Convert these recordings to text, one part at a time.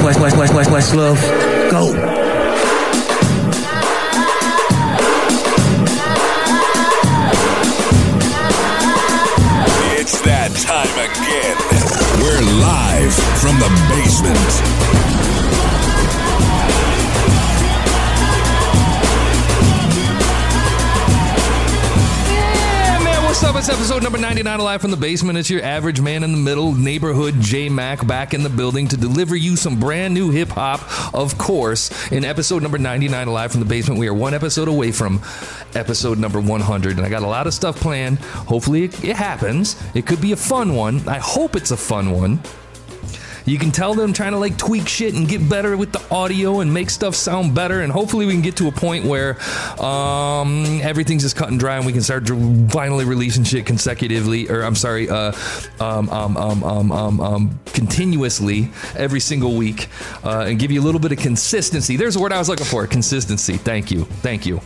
Quest, Quest, Quest, Quest, Quest, love. Go. It's that time again. We're live from the basement. What's up? It's episode number 99 Live from the Basement. It's your average man in the middle, neighborhood J Mac back in the building to deliver you some brand new hip hop, of course. In episode number 99 Live from the Basement, we are one episode away from episode number 100. And I got a lot of stuff planned. Hopefully, it, it happens. It could be a fun one. I hope it's a fun one. You can tell them trying to like tweak shit and get better with the audio and make stuff sound better. And hopefully, we can get to a point where um, everything's just cut and dry and we can start finally releasing shit consecutively, or I'm sorry, uh, um, um, um, um, um, continuously every single week uh, and give you a little bit of consistency. There's a word I was looking for consistency. Thank you. Thank you.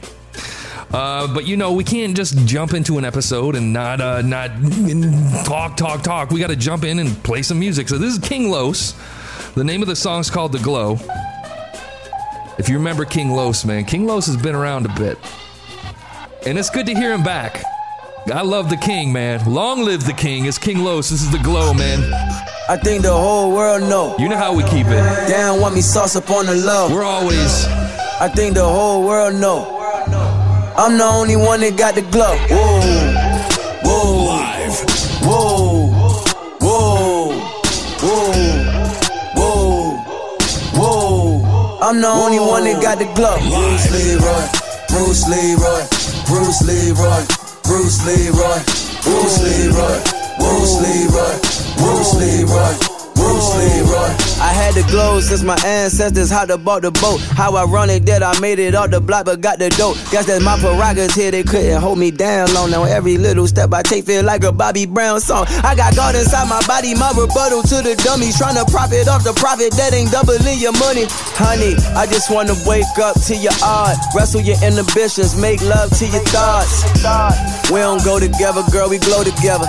Uh, but you know, we can't just jump into an episode and not uh, not talk, talk, talk. We got to jump in and play some music. So this is King Los. The name of the song's called "The Glow." If you remember King Los, man, King Los has been around a bit, and it's good to hear him back. I love the King, man. Long live the King. It's King Los. This is the Glow, man. I think the whole world know. You know how we keep it. Damn, want me sauce up on the low. We're always I think the whole world know. I'm the only one that got the glow. Whoa, whoa, Live. whoa, whoa, whoa, whoa, whoa. I'm the only one that got the glow. Bruce Leroy, Bruce Leroy, Bruce Leroy, Bruce Leroy, Bruce Leroy, Bruce Leroy, Bruce Leroy. Bruce Leroy. I had the glow since my ancestors to bought the boat. How ironic that I made it off the block but got the dope. Guess that's my prerogative here. They couldn't hold me down long. Now every little step I take feel like a Bobby Brown song. I got God inside my body, my rebuttal to the dummies. Trying to profit off the profit that ain't doubling your money. Honey, I just wanna wake up to your art. Wrestle your inhibitions, make love to your thoughts. We don't go together, girl, we glow together.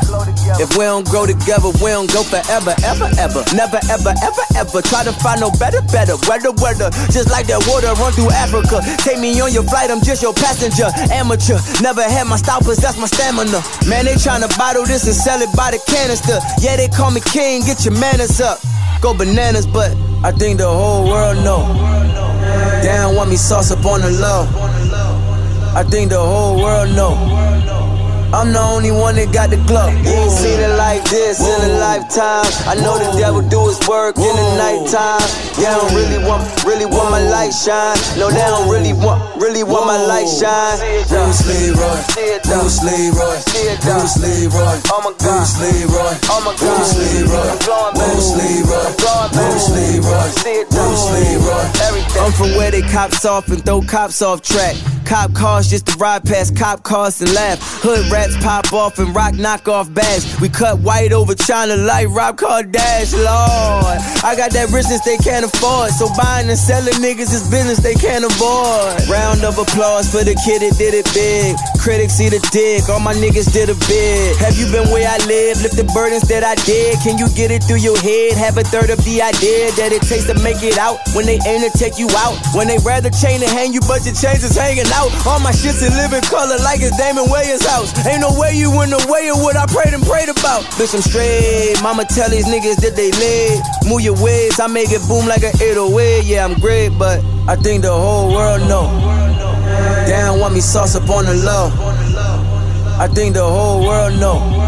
If we don't grow together, we don't go forever, ever, ever. Never, ever, ever, ever. Try to find no better, better. Weather, weather. Just like that water run through Africa. Take me on your flight, I'm just your passenger. Amateur. Never had my style, possess my stamina. Man, they tryna bottle this and sell it by the canister. Yeah, they call me king, get your manners up. Go bananas, but I think the whole world know. Damn, want me sauce up on the low. I think the whole world know. I'm the only one that got the glow. You ain't seen it like this in a lifetime. I know the devil do his work in the nighttime. Yeah, I don't really want, really want my light shine. No, they don't really want, really want my light shine. Bruce Leroy, Bruce Leroy, Bruce Leroy, oh my God, Bruce Leroy, oh my God, Bruce Leroy, Bruce Leroy, Bruce Leroy, Bruce Leroy. I'm from where they cops off and throw cops off track. Cop cars just to ride past cop cars and laugh. Hood rats pop off and rock knockoff bags. We cut white over China like Rob Dash, Lord. I got that richness they can't afford. So buying and selling niggas is business they can't avoid. Round of applause for the kid that did it big. Critics see the dick, all my niggas did a bit. Have you been where I live? Lift the burdens that I did. Can you get it through your head? Have a third of the idea that it takes to make it out. When they aim to take you out. When they rather chain and hang you, but your chains is hanging out. All my shit's in living color like it's Damon Wayans' house. Ain't no way you in the way of what I prayed and prayed about. Bitch, I'm straight. Mama tell these niggas that they lit. Move your ways, I make it boom like an 808. Yeah, I'm great, but I think the whole world know. Damn, want me sauce up on the low. I think the whole world know.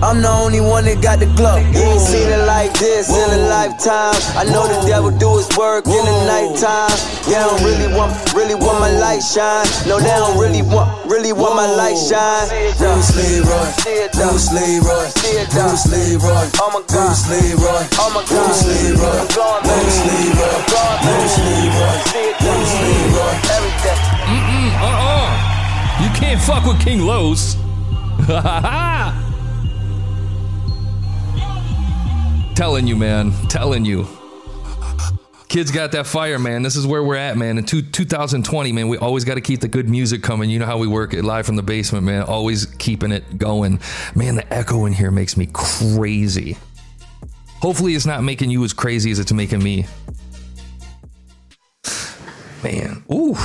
I'm the only one that got the glow. You ain't seen it like this in a lifetime. I know the devil do his work in the nighttime. They don't really want, really want my light shine. No, they don't really want, really want my light shine. Bruce Leroy, Bruce Leroy, Bruce Leroy, oh my God, Bruce Leroy, oh my God, Bruce Leroy, Bruce Leroy, Bruce Leroy, Bruce Leroy, everything. uh-uh. You can't fuck with King Los. Telling you, man. Telling you. Kids got that fire, man. This is where we're at, man. In two, 2020, man, we always got to keep the good music coming. You know how we work it live from the basement, man. Always keeping it going. Man, the echo in here makes me crazy. Hopefully, it's not making you as crazy as it's making me. Man, ooh.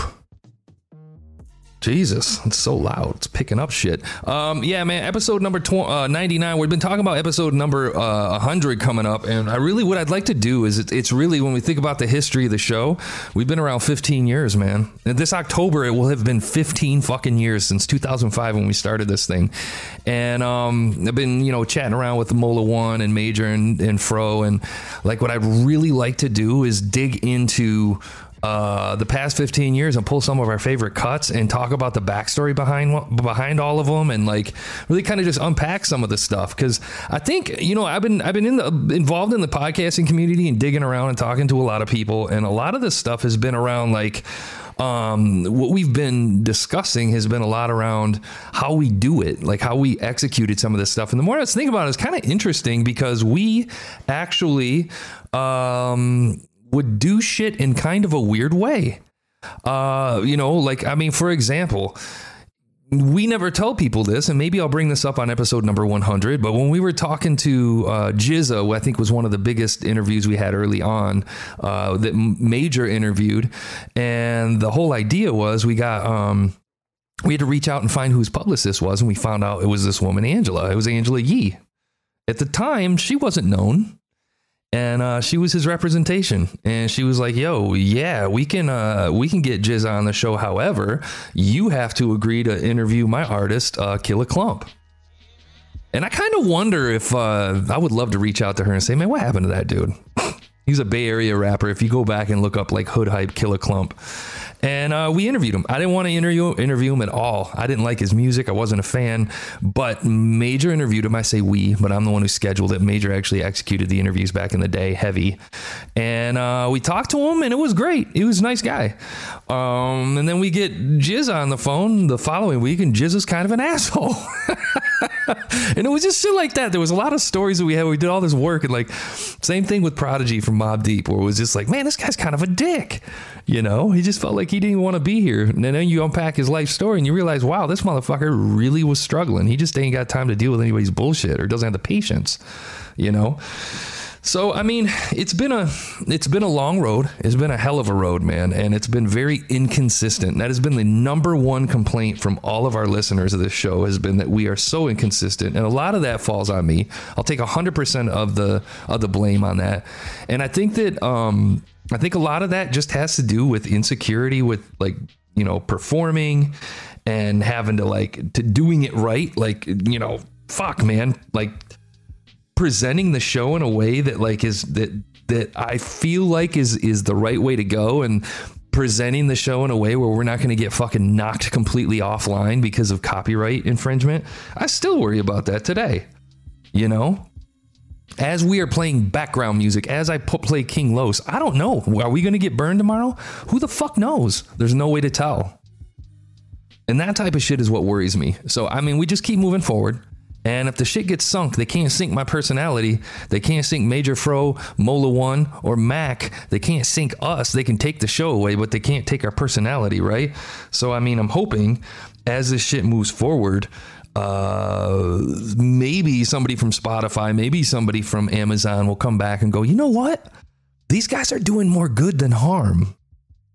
Jesus, it's so loud. It's picking up shit. Um, yeah, man. Episode number tw- uh, 99. We've been talking about episode number uh, 100 coming up, and I really, what I'd like to do is, it, it's really when we think about the history of the show, we've been around 15 years, man. And this October, it will have been 15 fucking years since 2005 when we started this thing, and um, I've been, you know, chatting around with Mola One and Major and, and Fro, and like what I'd really like to do is dig into uh, the past 15 years and pull some of our favorite cuts and talk about the backstory behind behind all of them and like really kind of just unpack some of the stuff because I think you know I've been I've been in the involved in the podcasting community and digging around and talking to a lot of people and a lot of this stuff has been around like um, what we've been discussing has been a lot around how we do it, like how we executed some of this stuff. And the more I was thinking about it, it's kind of interesting because we actually um, would do shit in kind of a weird way. Uh, you know, like, I mean, for example, we never tell people this, and maybe I'll bring this up on episode number 100. But when we were talking to uh, GZA, who I think was one of the biggest interviews we had early on, uh, that Major interviewed, and the whole idea was we got. Um, we had to reach out and find who his publicist was, and we found out it was this woman, Angela. It was Angela Yee. At the time, she wasn't known and uh, she was his representation. And she was like yo yeah we can uh, we can get GZA on the show. However you have to agree to interview my artist uh, Klump. And i kind of wonder if uh, i would love to reach out to her and say man what happened to that dude? He's a bay area rapper. If you go back and look up like hood hype Killa Klump and uh, we interviewed him. I didn't want to interview interview him at all. I didn't like his music. I wasn't a fan. But Major interviewed him. I say we, but I'm the one who scheduled it. Major actually executed the interviews back in the day, heavy. And uh, we talked to him, and it was great. He was a nice guy. Um, and then we get GZA on the phone the following week, and Jizz is kind of an asshole. and it was just shit like that. There was a lot of stories that we had. We did all this work, and like same thing with Prodigy from Mobb Deep, where it was just like, man, this guy's kind of a dick. You know, he just felt like he didn't want to be here. And then you unpack his life story and you realize, wow, this motherfucker really was struggling. He just ain't got time to deal with anybody's bullshit or doesn't have the patience, you know? So I mean, it's been a it's been a long road. It's been a hell of a road, man, and it's been very inconsistent. That has been the number one complaint from all of our listeners of this show has been that we are so inconsistent, and a lot of that falls on me. I'll take hundred percent of the of the blame on that, and I think that um, I think a lot of that just has to do with insecurity with like, you know, performing and having to like to doing it right. Like, you know, fuck man, like presenting the show in a way that like is that that I feel like is is the right way to go and presenting the show in a way where we're not going to get fucking knocked completely offline because of copyright infringement. I still worry about that today. You know? as we are playing background music, as I play King Los, I don't know. Are we going to get burned tomorrow? Who the fuck knows? There's no way to tell. And that type of shit is what worries me. So, I mean, we just keep moving forward. And if the shit gets sunk, they can't sink my personality. They can't sink Major Fro, Mola One, or Mac. They can't sink us. They can take the show away, but they can't take our personality, right? So, I mean, I'm hoping as this shit moves forward, uh, maybe somebody from Spotify, maybe somebody from Amazon will come back and go, you know what? These guys are doing more good than harm.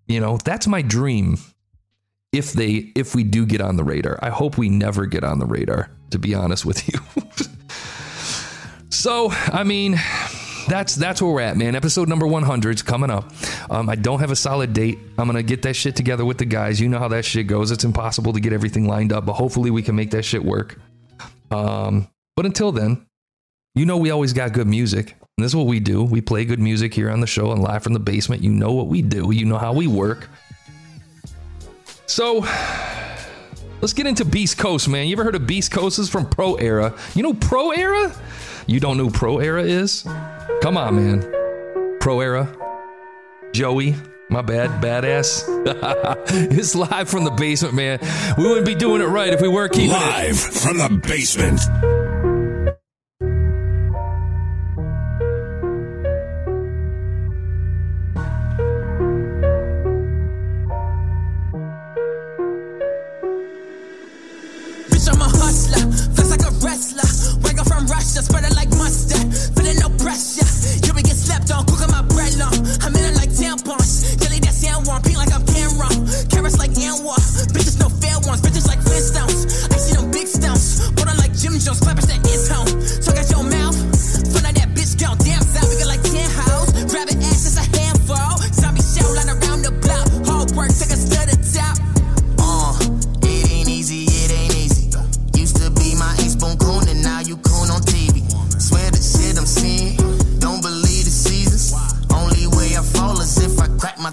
You know, that's my dream. If they, if we do get on the radar, I hope we never get on the radar, to be honest with you. so, I mean, that's that's where we're at, man. Episode number 100 is coming up. Um, I don't have a solid date. I'm gonna get that shit together with the guys. You know how that shit goes. It's impossible to get everything lined up, but hopefully we can make that shit work. Um, but until then, you know we always got good music. And this is what we do. We play good music here on the show and live from the basement. You know what we do. You know how we work. So let's get into Beast Coast, man. You ever heard of Beast Coast? From Pro Era. You know Pro Era? You don't know Pro Era is? Come on, man. Pro Era. Joey. My bad, badass. it's live from the basement, man. We wouldn't be doing it right if we weren't keeping live it. from the basement.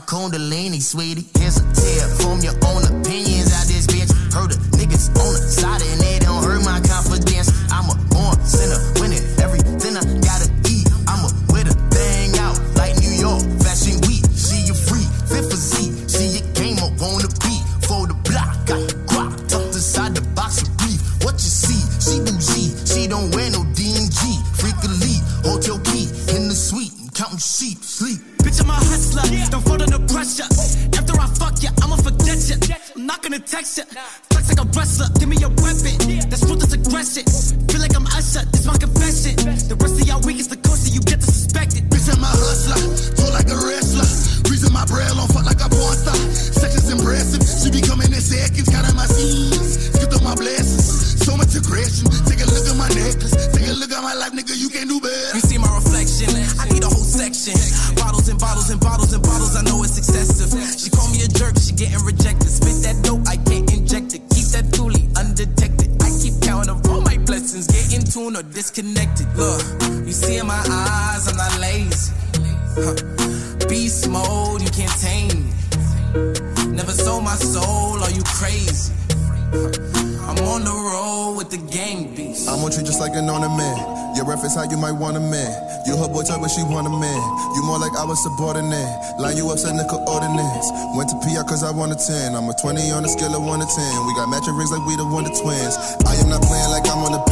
Kundalini, sweetie. Here's a tip, form your own opinions out this bitch. Heard the niggas on the side and they don't hurt my confidence. Subordinate. Line you up, setting the coordinates. Went to PR cause I want a 10. I'm a 20 on a scale of 1 to 10. We got matching rings like we the Wonder Twins. I am not playing like I'm on the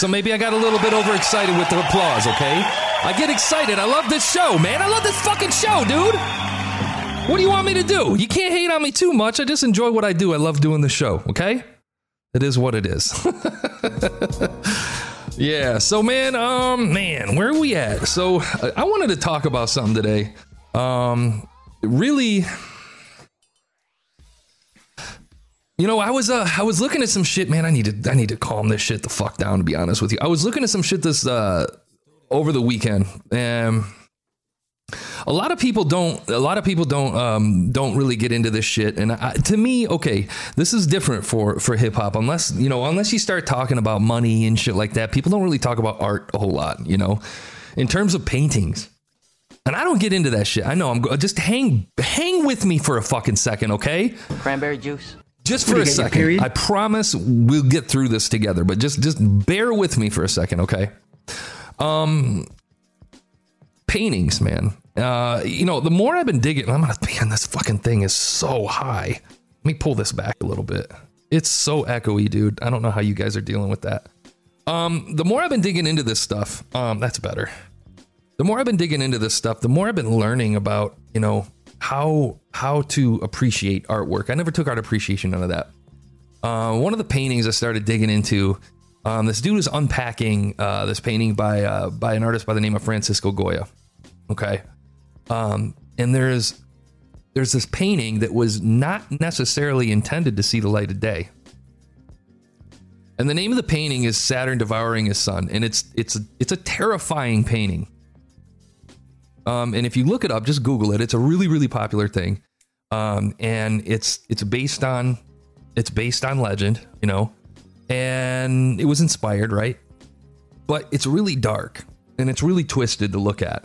so maybe I got a little bit overexcited with the applause, okay? I get excited. I love this show, man. I love this fucking show, dude. What do you want me to do? You can't hate on me too much. I just enjoy what I do. I love doing the show, okay? It is what it is. yeah, so man, um man, where are we at? So I I wanted to talk about something today. Um really You know, I was uh, I was looking at some shit, man. I need to I need to calm this shit the fuck down. To be honest with you, I was looking at some shit this uh, over the weekend, and a lot of people don't. A lot of people don't um, don't really get into this shit. And I, to me, okay, this is different for for hip hop. Unless you know, unless you start talking about money and shit like that, people don't really talk about art a whole lot. You know, in terms of paintings. And I don't get into that shit. I know. I'm go- just hang hang with me for a fucking second, okay? Cranberry juice. Just for a second. I promise we'll get through this together, but just just bear with me for a second, okay? Um paintings, man. Uh you know, the more I've been digging, I'm gonna man, this fucking thing is so high. Let me pull this back a little bit. It's so echoey, dude. I don't know how you guys are dealing with that. Um, the more I've been digging into this stuff, um, that's better. The more I've been digging into this stuff, the more I've been learning about, you know, how how to appreciate artwork. I never took art appreciation, none of that. Uh, one of the paintings I started digging into, um, this dude is unpacking uh, this painting by uh, by an artist by the name of Francisco Goya. Okay, um, and there's there's this painting that was not necessarily intended to see the light of day. And the name of the painting is Saturn devouring his son, and it's it's it's a terrifying painting. Um, and if you look it up, just Google it. It's a really, really popular thing. Um, and it's it's based on It's based on legend, you know, and it was inspired, right? But it's really dark and it's really twisted to look at.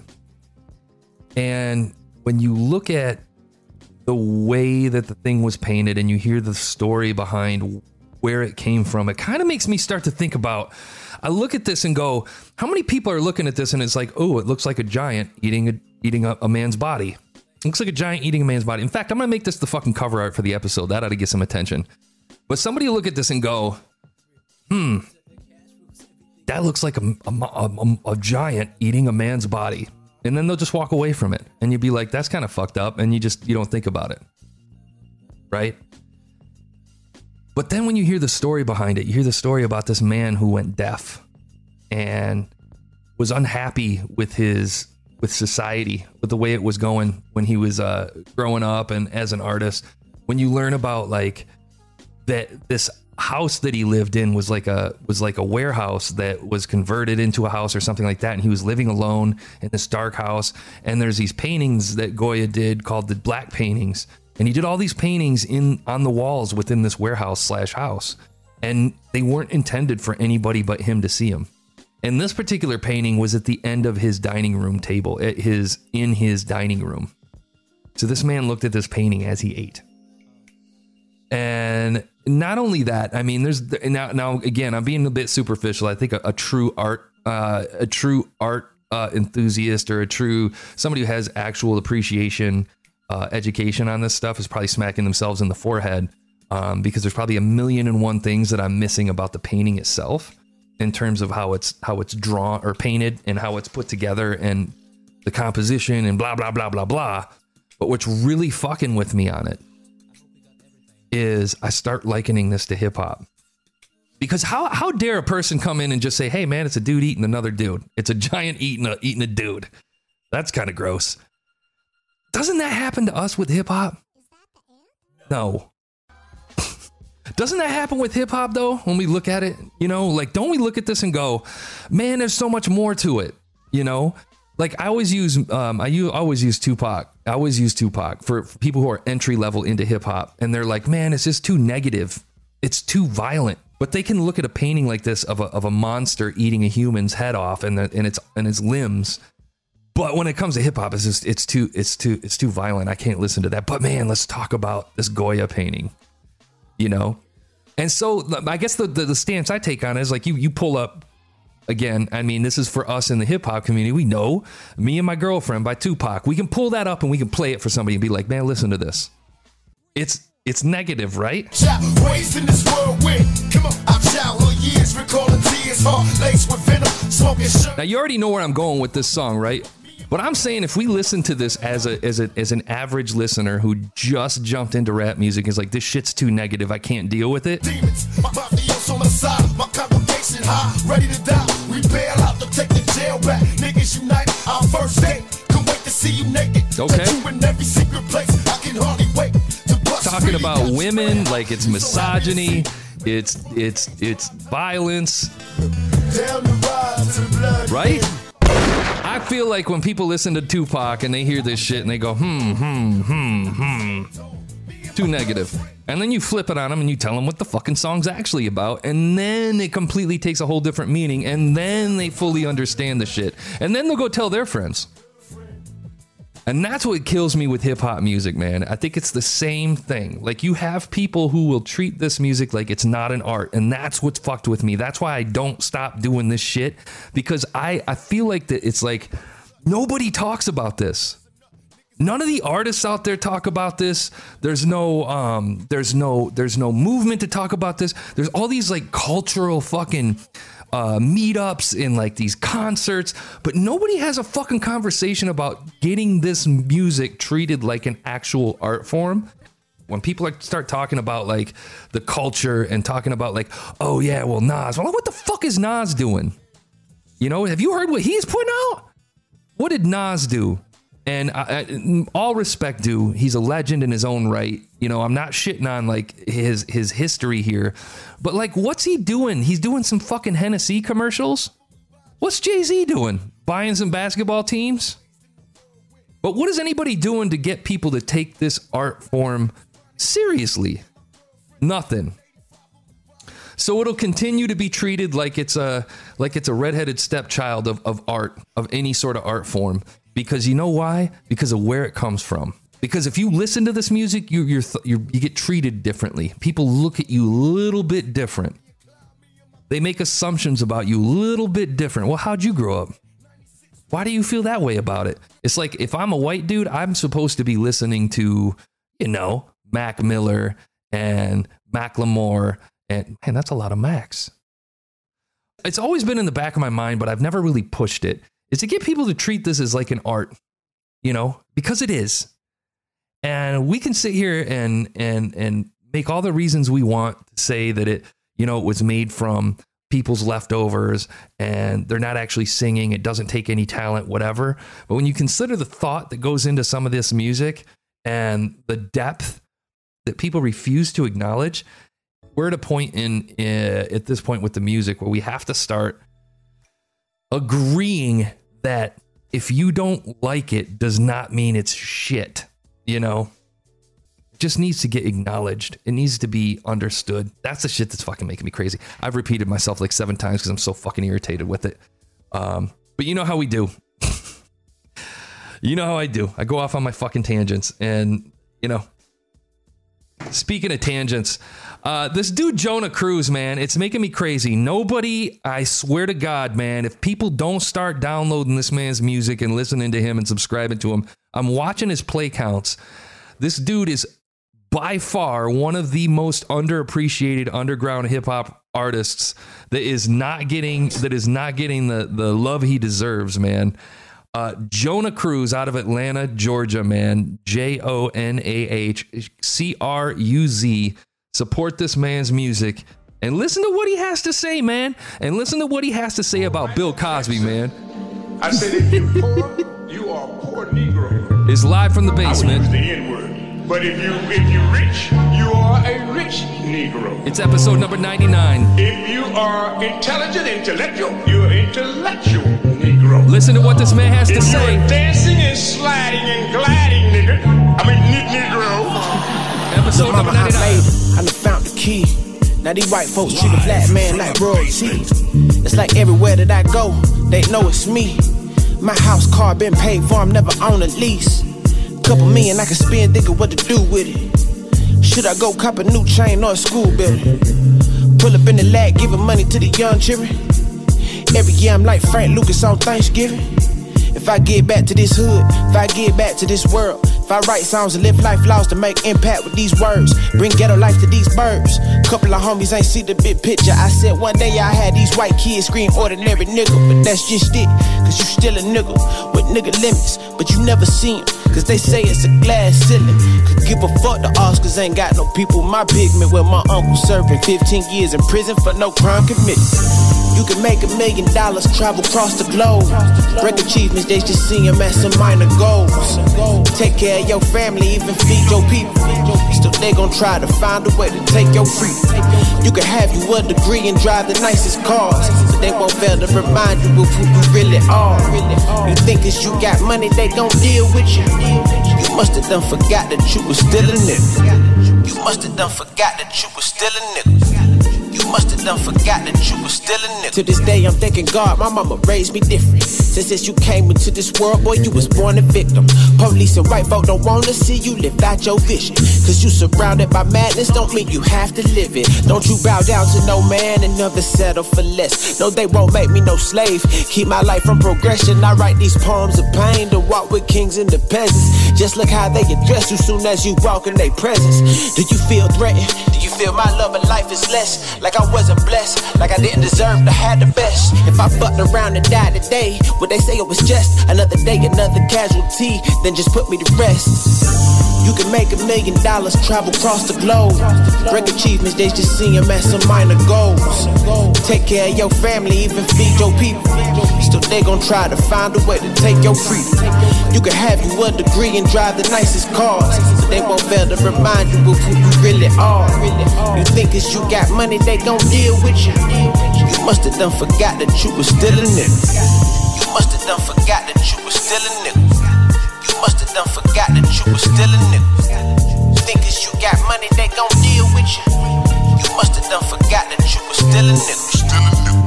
And when you look at the way that the thing was painted and you hear the story behind where it came from, it kind of makes me start to think about. I look at this and go, how many people are looking at this and it's like, oh, it looks like a giant eating a eating a, a man's body. It looks like a giant eating a man's body. In fact, I'm gonna make this the fucking cover art for the episode. That ought to get some attention. But somebody look at this and go, hmm, that looks like a, a, a, a giant eating a man's body and then they'll just walk away from it and you'd be like that's kind of fucked up and you just you don't think about it right but then when you hear the story behind it you hear the story about this man who went deaf and was unhappy with his with society with the way it was going when he was uh, growing up and as an artist. When you learn about like that this house that he lived in was like a was like a warehouse that was converted into a house or something like that and he was living alone in this dark house. And there's these paintings that Goya did called the black paintings and he did all these paintings in on the walls within this warehouse slash house. And they weren't intended for anybody but him to see them and this particular painting was at the end of his dining room table at his in his dining room. So this man looked at this painting as he ate. And not only that, I mean, there's now now again, I'm being a bit superficial. I think a, a true art, uh, a true art uh, enthusiast or a true somebody who has actual appreciation, uh, education on this stuff is probably smacking themselves in the forehead um, because there's probably a million and one things that I'm missing about the painting itself in terms of how it's how it's drawn or painted and how it's put together and the composition and blah blah blah blah blah. But what's really fucking with me on it is I start likening this to hip hop. Because how how dare a person come in and just say, "Hey man, it's a dude eating another dude. It's a giant eating a eating a dude." That's kind of gross. Doesn't that happen to us with hip hop? No. Doesn't that happen with hip hop though? When we look at it, you know, like don't we look at this and go, "Man, there's so much more to it." You know, like I always use um I u- always use Tupac. I always use Tupac for, for people who are entry level into hip hop and they're like, "Man, it's just too negative. It's too violent." But they can look at a painting like this of a of a monster eating a human's head off and the, and its and its limbs. But when it comes to hip hop, it's just it's too it's too it's too violent. I can't listen to that. But man, let's talk about this Goya painting. You know? And so I guess the, the, the stance I take on it is like you you pull up again, I mean, this is for us in the hip hop community. We know Me and My Girlfriend by Tupac. We can pull that up and we can play it for somebody and be like, man, listen to this. It's it's negative, right? Raised in this come on, childhood years, recalling tears, heart laced with venom, smoking. Now you already know where I'm going with this song, right? But I'm saying if we listen to this as a as a as an average listener who just jumped into rap music is like this shit's too negative, I can't deal with it. demons. My mafios on the side, my congregation high, ready to die. We bail out to take the jail back. Niggas unite, our first date. Can't wait to see you naked. Okay. In every secret place. I can hardly wait to bust Talking about women, like it's misogyny, it's it's it's violence, Down the ride to the blood. right? I feel like when people listen to Tupac and they hear this shit and they go, hmm, hmm, hmm, hmm, too negative. And then you flip it on them and you tell them what the fucking song's actually about. And then it completely takes a whole different meaning. And then they fully understand the shit. And then they'll go tell their friends. And that's what kills me with hip hop music, man. I think it's the same thing. Like you have people who will treat this music like it's not an art, and that's what's fucked with me. That's why I don't stop doing this shit because I I feel like that it's like nobody talks about this. None of the artists out there talk about this. There's no um there's no there's no movement to talk about this. There's all these like cultural fucking uh, meetups and like these concerts, but nobody has a fucking conversation about getting this music treated like an actual art form. When people like start talking about like the culture and talking about like, oh yeah, well Nas, well what the fuck is Nas doing? You know, have you heard what he's putting out? What did Nas do? And I, I, all respect due, he's a legend in his own right. You know, I'm not shitting on like his his history here, but like, what's he doing? He's doing some fucking Hennessy commercials. What's Jay Z doing? Buying some basketball teams. But what is anybody doing to get people to take this art form seriously? Nothing. So it'll continue to be treated like it's a like it's a redheaded stepchild of, of art of any sort of art form. Because you know why? Because of where it comes from. Because if you listen to this music, you you're, th- you get treated differently. People look at you a little bit different. They make assumptions about you a little bit different. Well, how'd you grow up? Why do you feel that way about it? It's like if I'm a white dude, I'm supposed to be listening to, you know, Mac Miller and Macklemore, and man, that's a lot of Macs. It's always been in the back of my mind, but I've never really pushed it. Is to get people to treat this as like an art, you know, because it is. And we can sit here and and and make all the reasons we want to say that it, you know, it was made from people's leftovers and they're not actually singing, it doesn't take any talent, whatever. But when you consider the thought that goes into some of this music and the depth that people refuse to acknowledge, we're at a point in uh, at this point with the music where we have to start agreeing that if you don't like it does not mean it's shit, you know? It just needs to get acknowledged. It needs to be understood. That's the shit that's fucking making me crazy. I've repeated myself like seven times because I'm so fucking irritated with it. Um, but you know how we do. you know how I do. I go off on my fucking tangents and, you know, Speaking of tangents, uh, this dude Jonah Cruz, man, it's making me crazy. Nobody, I swear to God, man, if people don't start downloading this man's music and listening to him and subscribing to him, I'm watching his play counts. This dude is by far one of the most underappreciated underground hip hop artists that is not getting that is not getting the the love he deserves, man. Uh, Jonah Cruz out of Atlanta, Georgia, man. J O N A H C R U Z. Support this man's music and listen to what he has to say, man. And listen to what he has to say about Bill Cosby, man. I said, if you're poor, you are a poor Negro. Is live from the basement. I would use the N word. But if you if you're rich, you are a rich Negro. It's episode number 99. If you are intelligent, intellectual, you're intellectual Negro. Listen to what this man has to If say. you're dancing and sliding and gliding, nigga, I mean ne- Negro. Episode Mama, number I 99. made. I done found the key. Now these white folks treat a black man like royalty. It's like everywhere that I go, they know it's me. My house car been paid for, I'm never on a lease. Couple million I can spend, thinking what to do with it. Should I go cop a new chain or a school building? Pull up in the lag, giving money to the young children. Every year I'm like Frank Lucas on Thanksgiving. If I get back to this hood, if I get back to this world, if I write songs and live life laws to make impact with these words, bring ghetto life to these birds. Couple of homies ain't see the big picture. I said one day I had these white kids scream ordinary nigga, but that's just it. Cause you still a nigga with nigga limits, but you never seen 'em, Cause they say it's a glass ceiling. Could give a fuck the Oscars ain't got no people my pigment. Where my uncle serving 15 years in prison for no crime committed. You can make a million dollars, travel across the globe. Break achievements, they just see see 'em as some minor goals. Take care of your family, even feed your people. Still, they gon' try to find a way to take your freedom. You can have you a degree and drive the nicest cars, but they won't fail to remind you of who you really are. You think you got money, they gon' deal with you. You must have done forgot that you was still a nigga. You must have done forgot that you was still a nigga. You must have done forgot that you was still a nigga. To this day, I'm thanking God, my mama raised me different. Since since you came into this world, boy, you was born a victim. Police and white folk don't wanna see you live out your vision. Cause you surrounded by madness, don't mean you have to live it. Don't you bow down to no man and never settle for less. No, they won't make me no slave. Keep my life from progression. I write these poems of pain to walk with kings and the peasants. Just look how they address you soon as you walk in their presence. Do you feel threatened? Do you feel my love and life is less? Like I wasn't blessed, like I didn't deserve to have the best. If I fucked around and died today, would they say it was just another day, another casualty? Then just put me to rest. You can make a million dollars, travel across the globe. Break achievements, they just see 'em as some minor goals. Take care of your family, even feed your people. Still, they gon' try to find a way to take your freedom. You can have you a degree and drive the nicest cars, but they won't fail to remind you of who you really are. You think it's you got money, they gon' deal with you. You must have done forgot that you was still a nigga. You must have done forgot that you was still a nigga. You must have done forgot that you was still a nigga. think cause you got money, they gon' deal with you. You must have done forgot that you was still a nigga. Still a nigga.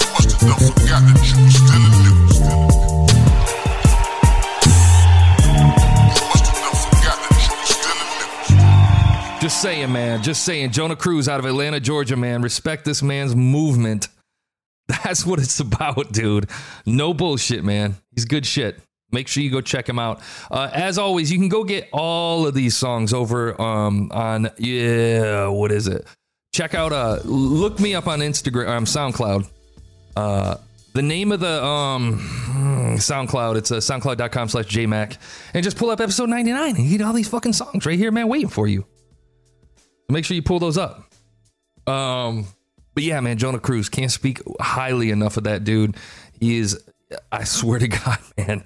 You must have done forgot that Just saying, man. Just saying. Jonah Cruz out of Atlanta, Georgia, man. Respect this man's movement. That's what it's about, dude. No bullshit, man. He's good shit. Make sure you go check him out. Uh, as always, you can go get all of these songs over um, on yeah, what is it? Check out uh, look me up on Instagram, um, SoundCloud. Uh, the name of the um SoundCloud, it's uh, soundcloud.com slash jmac. And just pull up episode 99 and you get all these fucking songs right here, man, waiting for you. Make sure you pull those up. Um, but yeah, man, Jonah Cruz can't speak highly enough of that dude. He is, I swear to God, man.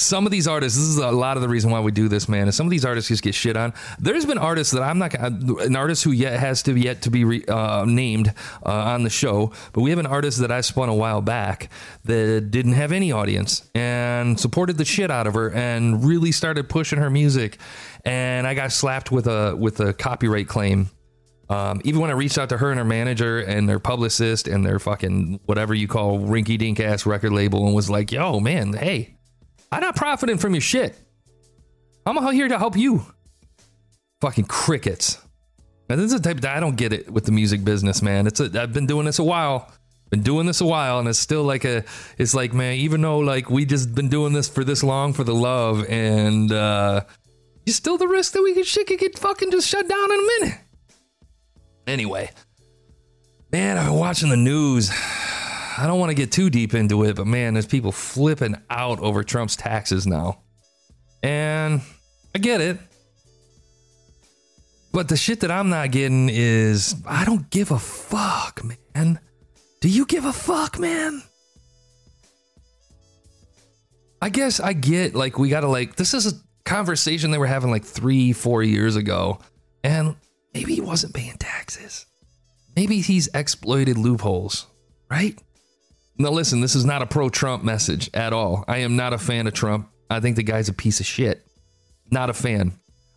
Some of these artists, this is a lot of the reason why we do this, man. Is some of these artists just get shit on. There's been artists that I'm not an artist who yet has to yet to be re, uh, named uh, on the show, but we have an artist that I spun a while back that didn't have any audience and supported the shit out of her and really started pushing her music, and I got slapped with a with a copyright claim um, even when I reached out to her and her manager and their publicist and their fucking whatever you call rinky dink ass record label and was like, yo, man, hey, I'm not profiting from your shit. I'm here to help you. Fucking crickets. Now, this is the type that I don't get it with the music business, man. It's a, I've been doing this a while. Been doing this a while, and it's still like a. It's like, man, even though like we just been doing this for this long for the love, and uh, you still the risk that we could shit could get fucking just shut down in a minute. Anyway, man, I'm watching the news. I don't want to get too deep into it, but man, there's people flipping out over Trump's taxes now. And I get it. But the shit that I'm not getting is I don't give a fuck, man. Do you give a fuck, man? I guess I get like we gotta like this is a conversation they were having like three, four years ago. And maybe he wasn't paying taxes. Maybe he's exploited loopholes, right? Now, listen, this is not a pro Trump message at all. I am not a fan of Trump. I think the guy's a piece of shit. Not a fan.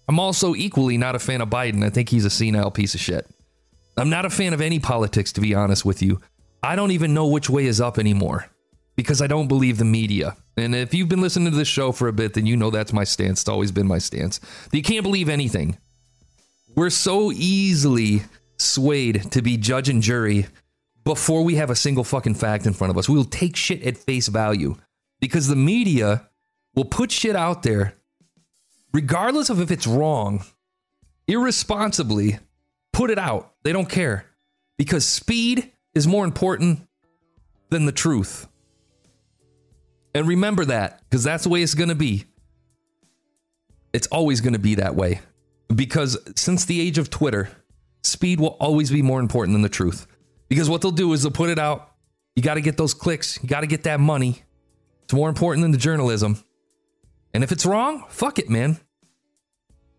I'm also equally not a fan of Biden. I think he's a senile piece of shit. I'm not a fan of any politics, to be honest with you. I don't even know which way is up anymore because I don't believe the media. And if you've been listening to this show for a bit, then you know that's my stance. It's always been my stance. You can't believe anything. We're so easily swayed to be judge and jury before we have a single fucking fact in front of us. We will take shit at face value because the media will put shit out there, regardless of if it's wrong, irresponsibly put it out. They don't care because speed is more important than the truth. And remember that because that's the way it's going to be. It's always going to be that way because since the age of Twitter, speed will always be more important than the truth. Because what they'll do is they'll put it out. You got to get those clicks. You got to get that money. It's more important than the journalism. And if it's wrong, fuck it, man.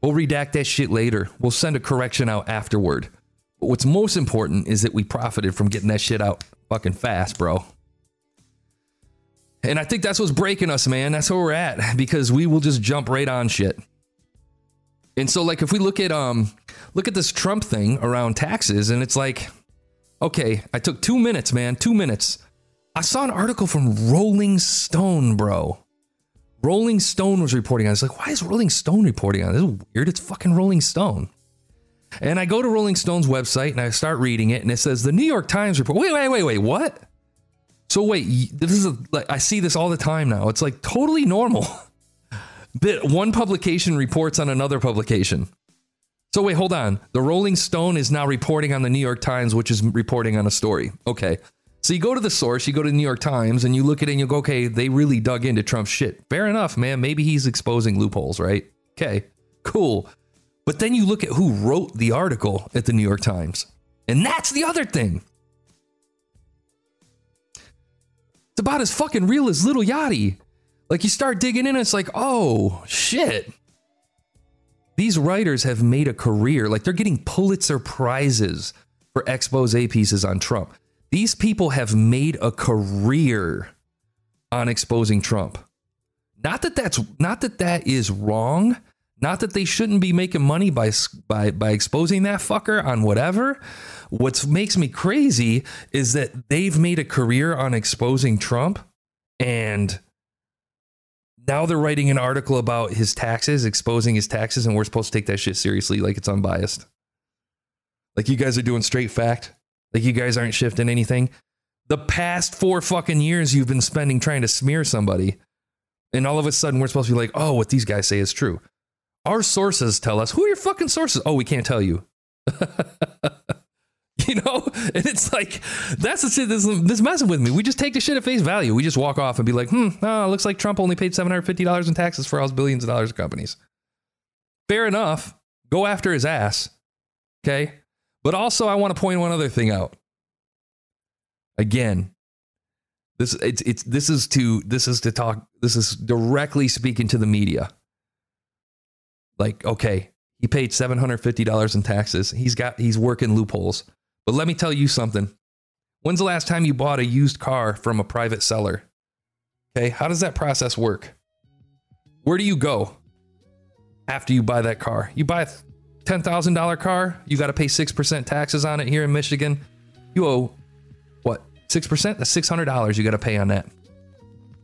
We'll redact that shit later. We'll send a correction out afterward. But what's most important is that we profited from getting that shit out fucking fast, bro. And I think that's what's breaking us, man. That's where we're at because we will just jump right on shit. And so like if we look at um look at this Trump thing around taxes and it's like okay, I took 2 minutes, man, 2 minutes. I saw an article from Rolling Stone, bro. Rolling Stone was reporting on. I was like, why is Rolling Stone reporting on this? Is weird. It's fucking Rolling Stone. And I go to Rolling Stone's website and I start reading it, and it says the New York Times report. Wait, wait, wait, wait. What? So wait, this is a, like I see this all the time now. It's like totally normal. that one publication reports on another publication. So wait, hold on. The Rolling Stone is now reporting on the New York Times, which is reporting on a story. Okay. So you go to the source, you go to the New York Times, and you look at it and you go, okay, they really dug into Trump's shit. Fair enough, man. Maybe he's exposing loopholes, right? Okay, cool. But then you look at who wrote the article at the New York Times. And that's the other thing. It's about as fucking real as Little Yachty. Like you start digging in, and it's like, oh shit. These writers have made a career. Like they're getting Pulitzer prizes for expose pieces on Trump. These people have made a career on exposing Trump. Not that that's not that that is wrong. Not that they shouldn't be making money by by by exposing that fucker on whatever. What makes me crazy is that they've made a career on exposing Trump and now they're writing an article about his taxes, exposing his taxes, and we're supposed to take that shit seriously like it's unbiased. Like you guys are doing straight fact. Like you guys aren't shifting anything. The past four fucking years you've been spending trying to smear somebody. And all of a sudden we're supposed to be like, oh, what these guys say is true. Our sources tell us. Who are your fucking sources? Oh, we can't tell you. you know? And it's like, that's the shit that's, that's messing with me. We just take the shit at face value. We just walk off and be like, hmm, oh, looks like Trump only paid $750 in taxes for all his billions of dollars of companies. Fair enough. Go after his ass. Okay. But also, I want to point one other thing out. Again, this it's it's this is to this is to talk this is directly speaking to the media. Like, okay, he paid seven hundred fifty dollars in taxes. He's got he's working loopholes. But let me tell you something. When's the last time you bought a used car from a private seller? Okay, how does that process work? Where do you go after you buy that car? You buy a $10,000 car, you got to pay 6% taxes on it here in Michigan. You owe what? 6%? That's $600 you got to pay on that.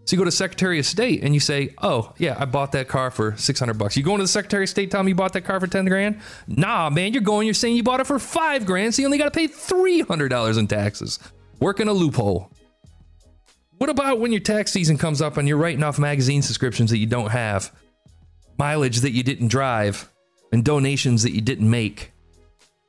So you go to Secretary of State and you say, "Oh, yeah, I bought that car for 600 bucks." You going to the Secretary of State telling me you bought that car for 10 grand? Nah, man, you're going you're saying you bought it for 5 grand, so you only got to pay $300 in taxes. Working a loophole. What about when your tax season comes up and you're writing off magazine subscriptions that you don't have, mileage that you didn't drive, and donations that you didn't make?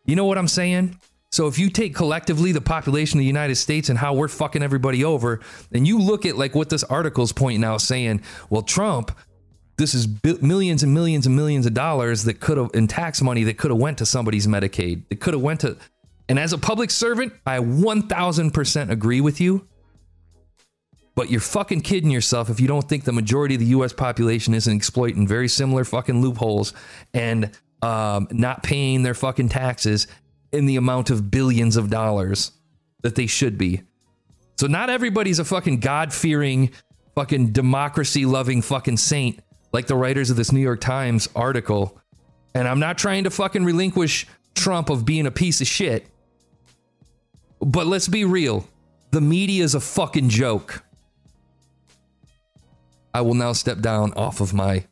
You know what I'm saying? So if you take collectively the population of the United States and how we're fucking everybody over, and you look at like what this article's pointing out saying, well, Trump, this is millions and millions and millions of dollars that could have in tax money that could have went to somebody's Medicaid. That could have went to and as a public servant, I 1000% agree with you. But you're fucking kidding yourself if you don't think the majority of the US population isn't exploiting very similar fucking loopholes and um, not paying their fucking taxes in the amount of billions of dollars that they should be. So not everybody's a fucking God fearing, fucking democracy loving fucking saint like the writers of this New York Times article. And I'm not trying to fucking relinquish Trump of being a piece of shit. But let's be real. The media is a fucking joke. I will now step down off of my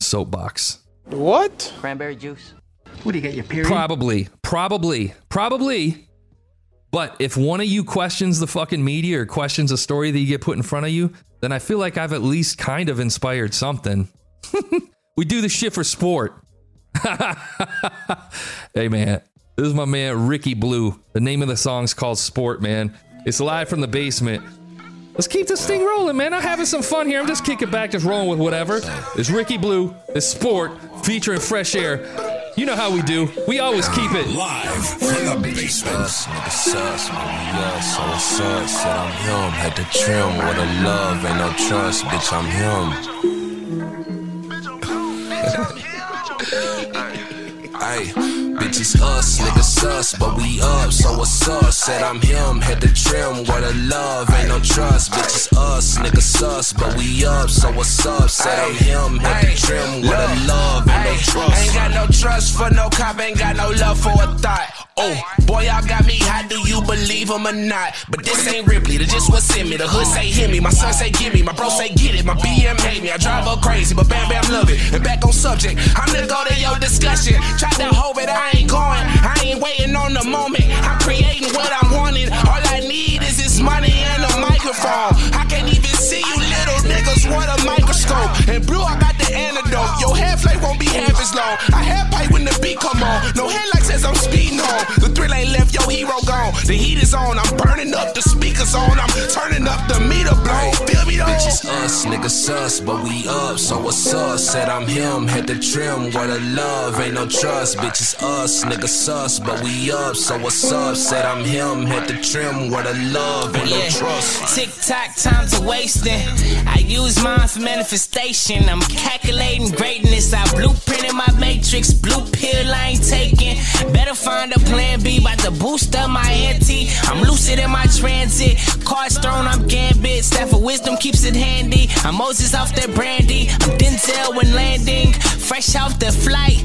soapbox. What? Cranberry juice. What do you get your period? Probably, probably, probably. But if one of you questions the fucking media or questions a story that you get put in front of you, then I feel like I've at least kind of inspired something. we do this shit for sport. hey man, this is my man Ricky Blue. The name of the song's called Sport, man. It's live from the basement. Let's keep this thing rolling, man. I'm having some fun here. I'm just kicking back, just rolling with whatever. It's Ricky Blue. It's Sport featuring Fresh Air. You know how we do. We always keep it live from the basement. Nigga sus, man, yeah, so what's up? Said I'm him, had to trim with a love, ain't no trust, bitch, I'm him. Ay, it's us, nigga sus, but we up, so what's up? Said I'm him, had to trim with a love, ain't no trust, bitch, it's us, nigga sus, but we up, so what's up? Said I'm him, had to trim with a love, ain't no trust. Ain't got no trust for no cop, ain't got no love for a thought. Oh, boy, y'all got me hot, do you believe him or not? But this ain't Ripley, that's just what's in me. The hood say hit me, my son say give me, my bro say get it, my BM hate me. I drive her crazy, but bam bam love it. And back on subject, I'm gonna go to your discussion. Try to hold it, I ain't going. I ain't waiting on the moment. I'm creating what I'm wanting. All I need is this money and a microphone. I can't even see you little niggas with a microscope. And blue, I got antidote. Your hair flake won't be half as long. I have pipe when the beat come on. No headlights as I'm speeding home. The thrill ain't left, your hero gone. The heat is on, I'm burning up. The speakers on, I'm turning up the meter blow. Feel me though? Bitch, it's us, nigga sus, but we up, so what's up? Said I'm him, had to trim What a love, ain't no trust. Bitch, it's us, nigga sus, but we up, so what's up? Said I'm him, had to trim What a love, ain't no trust. Tick tock, time's a wasting. I use mine for manifestation. I'm calculating greatness. I blueprinted my matrix. Blue pill I ain't taking. Better find a plan B by to boost up my ante. I'm lucid in my transit. Cards thrown, I'm gambit. Staff of wisdom keeps it handy. I'm Moses off that brandy. I'm Denzel when landing. Fresh off the flight.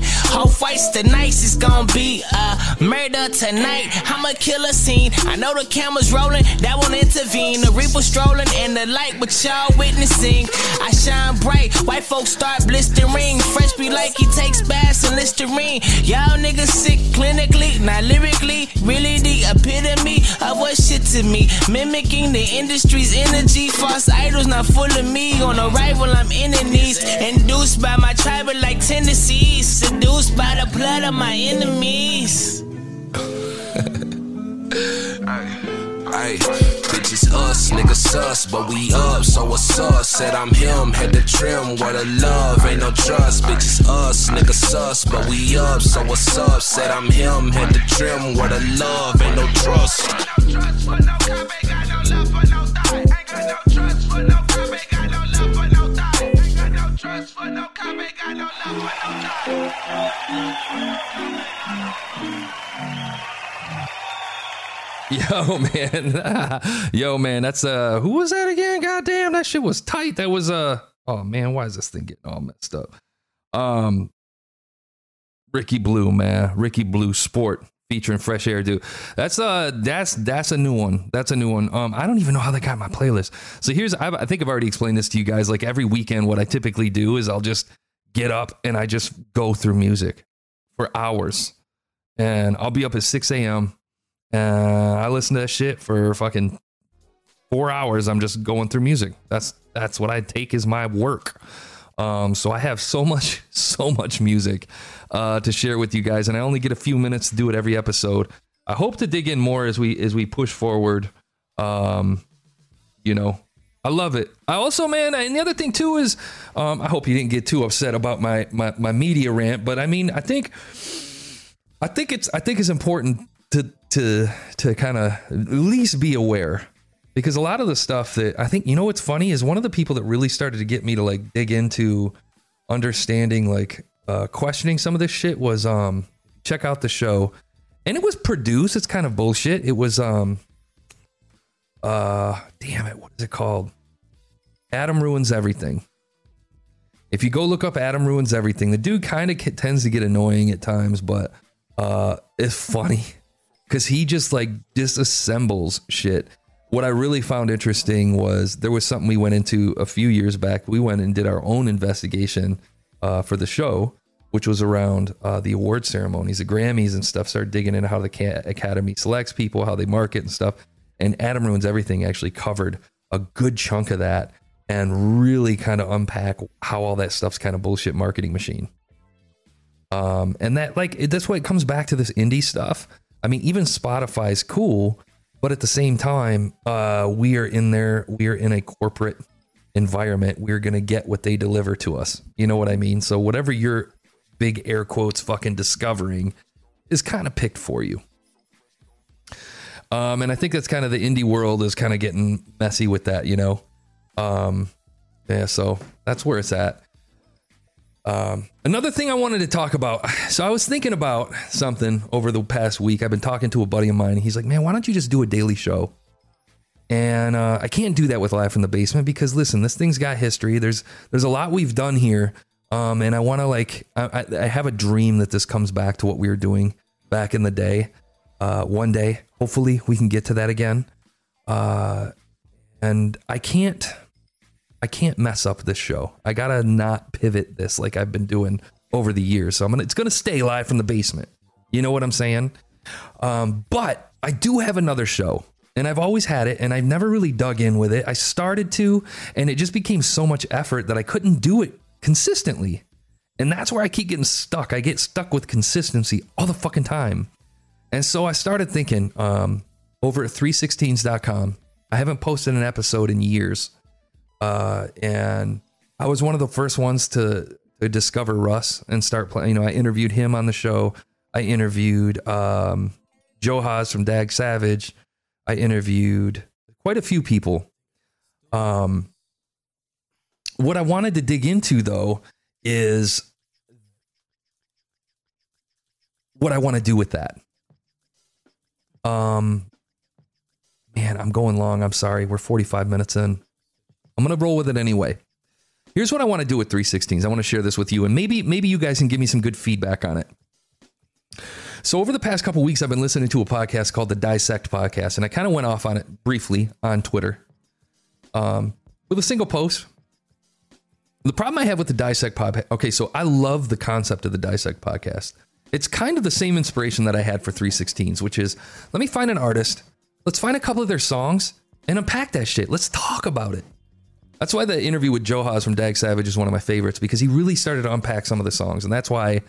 Whites the nights is gonna be a murder tonight. Kill a scene. I know the camera's rolling, that won't intervene. The reaper strolling and the light, but y'all witnessing. I shine bright. White folks start blistering. Fresh be like he takes baths in Listerine. Y'all niggas sick clinically, not lyrically. Really the epitome of what shit to me. Mimicking the industry's energy. False idols not full of me. On arrival, I'm in the enemies. Induced by my tribal like tendencies. Seduced by the blood of my enemies. Ay, bitches us, niggas sus, but we up, so what's up? Said I'm him, had to trim, what a love, ain't no trust. Bitches us, niggas sus, but we up, so what's up? Said I'm him, had to trim, what a love, ain't no trust. Yo, man. Yo, man. That's uh who was that again? God damn, that shit was tight. That was uh oh man, why is this thing getting all messed up? Um Ricky Blue, man. Ricky Blue Sport featuring Fresh Air Dude. That's uh that's that's a new one. That's a new one. Um I don't even know how they got my playlist. So here's I, I think I've already explained this to you guys. Like every weekend, what I typically do is I'll just get up and I just go through music for hours. And I'll be up at 6 a.m. and I listen to that shit for fucking four hours. I'm just going through music. That's that's what I take as my work. Um, so I have so much, so much music uh, to share with you guys, and I only get a few minutes to do it every episode. I hope to dig in more as we as we push forward. Um, you know, I love it. I also, man, and the other thing too is, um, I hope you didn't get too upset about my my my media rant, but I mean, I think, I think it's I think it's important to to to kind of at least be aware. Because a lot of the stuff that I think you know what's funny is one of the people that really started to get me to like dig into understanding like uh questioning some of this shit was um check out the show. And it was produced it's kind of bullshit. It was um uh damn it what is it called? Adam ruins everything. If you go look up Adam ruins everything the dude kind of tends to get annoying at times but uh it's funny because he just like disassembles shit what I really found interesting was there was something we went into a few years back. We went and did our own investigation uh, for the show, which was around uh, the award ceremonies, the Grammys and stuff. Started digging into how the ca- Academy selects people, how they market and stuff. And Adam Ruins Everything actually covered a good chunk of that and really kind of unpack how all that stuff's kind of bullshit marketing machine. Um, and that like that's why it comes back to this indie stuff. I mean, even Spotify's cool, but at the same time, uh, we are in there. We are in a corporate environment. We're gonna get what they deliver to us. You know what I mean? So whatever your big air quotes fucking discovering is kind of picked for you. Um, and I think that's kind of the indie world is kind of getting messy with that. You know, um, yeah. So that's where it's at. Um, another thing I wanted to talk about. So I was thinking about something over the past week. I've been talking to a buddy of mine. And he's like, "Man, why don't you just do a daily show?" And uh, I can't do that with Life in the Basement because listen, this thing's got history. There's there's a lot we've done here, um, and I want to like I, I have a dream that this comes back to what we were doing back in the day. Uh, one day, hopefully, we can get to that again. Uh, and I can't I can't mess up this show. I gotta not pivot this like I've been doing over the years. So I'm gonna it's gonna stay live from the basement. You know what I'm saying? Um, but I do have another show, and I've always had it, and I've never really dug in with it. I started to, and it just became so much effort that I couldn't do it consistently. And that's where I keep getting stuck. I get stuck with consistency all the fucking time. And so I started thinking um, over at 316s.com. I haven't posted an episode in years uh, and I was one of the first ones to, to discover Russ and start playing. You know, I interviewed him on the show. I interviewed um, Johaz from Dag Savage. I interviewed quite a few people. Um, what I wanted to dig into though is what I want to do with that. Um, man, I'm going long. I'm sorry. We're 45 minutes in. I'm gonna roll with it anyway. Here's what I want to do with 316s. I want to share this with you, and maybe maybe you guys can give me some good feedback on it. So over the past couple weeks, I've been listening to a podcast called the Dissect Podcast, and I kind of went off on it briefly on Twitter, um, with a single post. The problem I have with the Dissect podcast, okay, so I love the concept of the Dissect podcast. It's kind of the same inspiration that I had for 316s, which is let me find an artist, let's find a couple of their songs and unpack that shit. Let's talk about it. That's why the interview with Johaz from Dag Savage is one of my favorites because he really started to unpack some of the songs, and that's why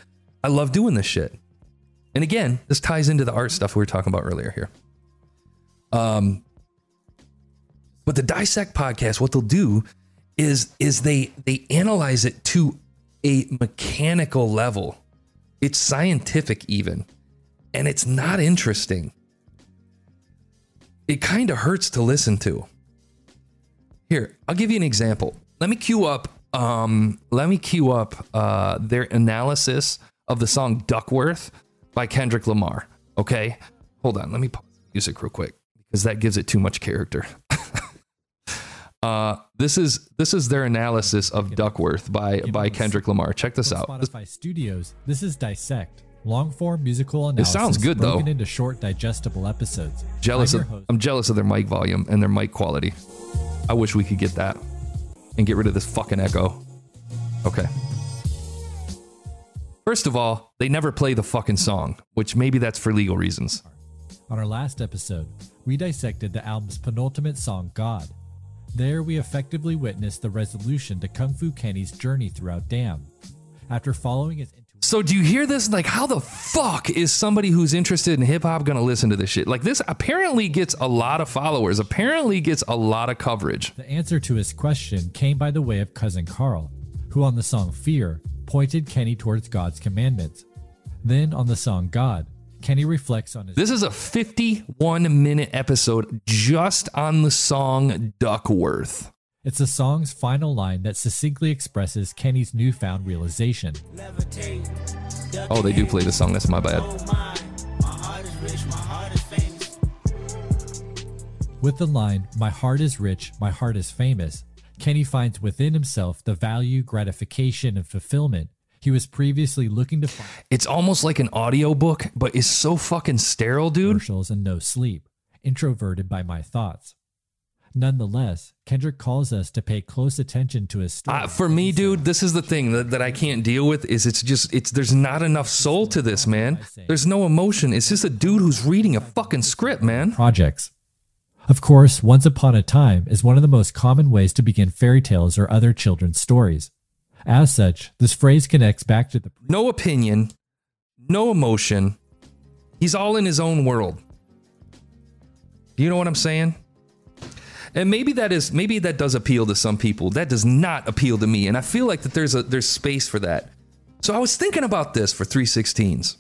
I love doing this shit. And again, this ties into the art stuff we were talking about earlier here. Um, but the dissect podcast, what they'll do is is they they analyze it to a mechanical level. It's scientific even, and it's not interesting. It kind of hurts to listen to. Here, I'll give you an example. Let me cue up. Um, let me cue up uh, their analysis of the song "Duckworth" by Kendrick Lamar. Okay, hold on. Let me pause the music real quick because that gives it too much character. uh, this is this is their analysis of Duckworth by by Kendrick Lamar. Check this out. Spotify Studios. This is Dissect, long form musical analysis. It sounds good, though. broken into short, digestible episodes. Jealous I'm of I'm jealous of their mic volume and their mic quality. I wish we could get that and get rid of this fucking echo. Okay. First of all, they never play the fucking song, which maybe that's for legal reasons. On our last episode, we dissected the album's penultimate song, God. There, we effectively witnessed the resolution to Kung Fu Kenny's journey throughout Damn. After following his So do you hear this? Like, how the fuck is somebody who's interested in hip hop gonna listen to this shit? Like, this apparently gets a lot of followers. Apparently gets a lot of coverage. The answer to his question came by the way of cousin Carl, who on the song Fear pointed Kenny towards God's commandments. Then on the song God, Kenny reflects on his This is a 51 minute episode just on the song Duckworth. It's the song's final line that succinctly expresses Kenny's newfound realization. Oh, they do play the song. That's my bad. With the line, My heart is rich, my heart is famous, Kenny finds within himself the value, gratification, and fulfillment he was previously looking to find It's almost like an audiobook, but it's so fucking sterile, dude. commercials and no sleep, introverted by my thoughts. Nonetheless, Kendrick calls us to pay close attention to his story. Uh, for me, dude, this is the thing that, that I can't deal with is it's just it's there's not enough soul to this, man. There's no emotion. It's just a dude who's reading a fucking script, man. projects. Of course, Once Upon a Time is one of the most common ways to begin fairy tales or other children's stories. As such, this phrase connects back to the No opinion, no emotion. He's all in his own world. Do you know what I'm saying? And maybe that is maybe that does appeal to some people. That does not appeal to me, and I feel like that there's a there's space for that. So I was thinking about this for 316s.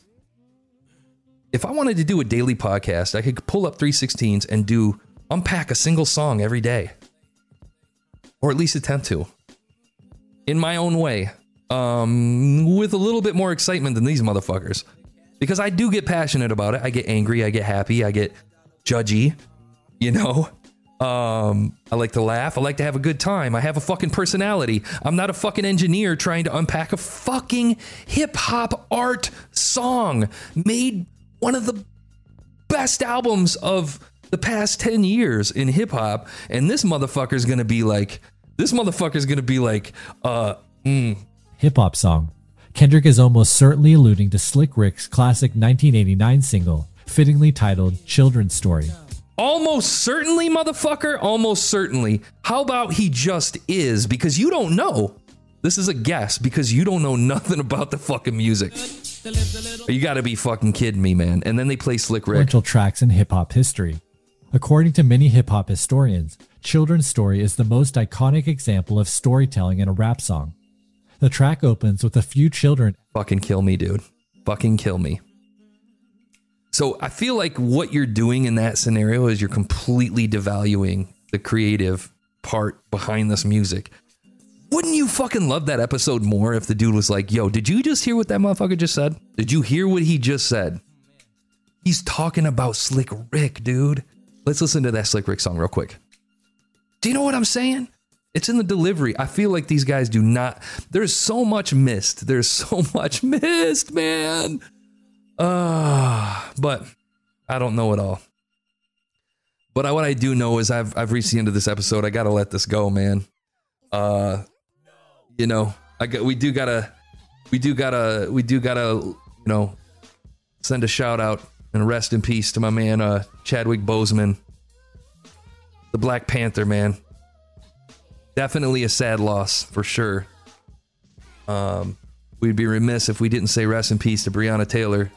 If I wanted to do a daily podcast, I could pull up 316s and do unpack a single song every day. Or at least attempt to. In my own way. Um with a little bit more excitement than these motherfuckers. Because I do get passionate about it. I get angry, I get happy, I get judgy, you know? Um, I like to laugh. I like to have a good time. I have a fucking personality. I'm not a fucking engineer trying to unpack a fucking hip hop art song made one of the best albums of the past 10 years in hip hop. And this motherfucker's gonna be like, this motherfucker's gonna be like, uh, mm, hip hop song. Kendrick is almost certainly alluding to Slick Rick's classic 1989 single, fittingly titled Children's Story. Almost certainly, motherfucker. Almost certainly. How about he just is? Because you don't know. This is a guess because you don't know nothing about the fucking music. You gotta be fucking kidding me, man. And then they play Slick Rick. influential tracks in hip hop history. According to many hip hop historians, Children's Story is the most iconic example of storytelling in a rap song. The track opens with a few children Fucking kill me, dude. Fucking kill me. So I feel like what you're doing in that scenario is you're completely devaluing the creative part behind this music. Wouldn't you fucking love that episode more if the dude was like, yo, did you just hear what that motherfucker just said? Did you hear what he just said? He's talking about Slick Rick, dude. Let's listen to that Slick Rick song real quick. Do you know what I'm saying? It's in the delivery. I feel like these guys do not. There's so much missed. There's so much missed, man. Uh, but I don't know it all. But I, what I do know is I've I've reached the end of this episode. I gotta let this go, man. Uh, you know, I got we do gotta we do gotta we do gotta you know send a shout out and rest in peace to my man uh Chadwick Boseman, the Black Panther man. Definitely a sad loss for sure. Um, we'd be remiss if we didn't say rest in peace to Breonna Taylor.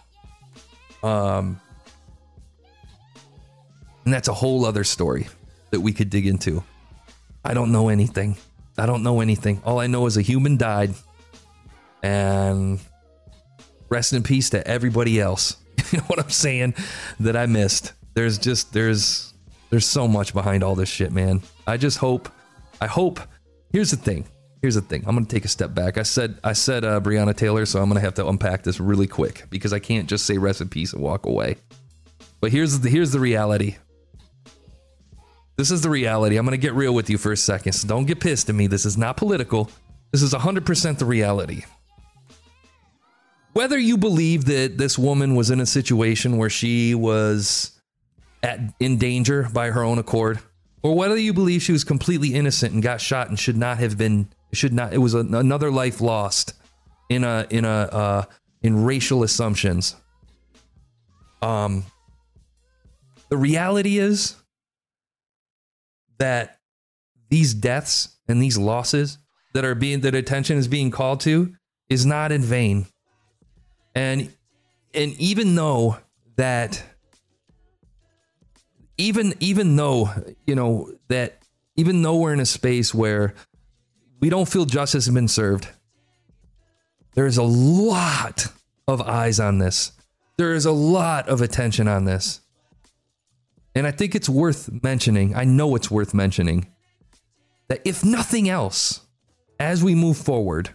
Um, and that's a whole other story that we could dig into. I don't know anything. I don't know anything. All I know is a human died. And rest in peace to everybody else. You know what I'm saying? That I missed. There's just there's there's so much behind all this shit, man. I just hope I hope here's the thing. Here's the thing. I'm gonna take a step back. I said I said uh, Breonna Taylor, so I'm gonna have to unpack this really quick because I can't just say rest in peace and walk away. But here's the here's the reality. This is the reality. I'm going to get real with you for a second. So don't get pissed at me. This is not political. This is 100% the reality. Whether you believe that this woman was in a situation where she was at, in danger by her own accord, or whether you believe she was completely innocent and got shot and should not have been, should not, it was a, another life lost in a, in a, uh, in racial assumptions. Um, the reality is that these deaths and these losses that are being that attention is being called to is not in vain. And and even though that even even though, you know, that even though we're in a space where we don't feel justice has been served, there's a lot of eyes on this. There is a lot of attention on this. And I think it's worth mentioning, I know it's worth mentioning, that if nothing else, as we move forward,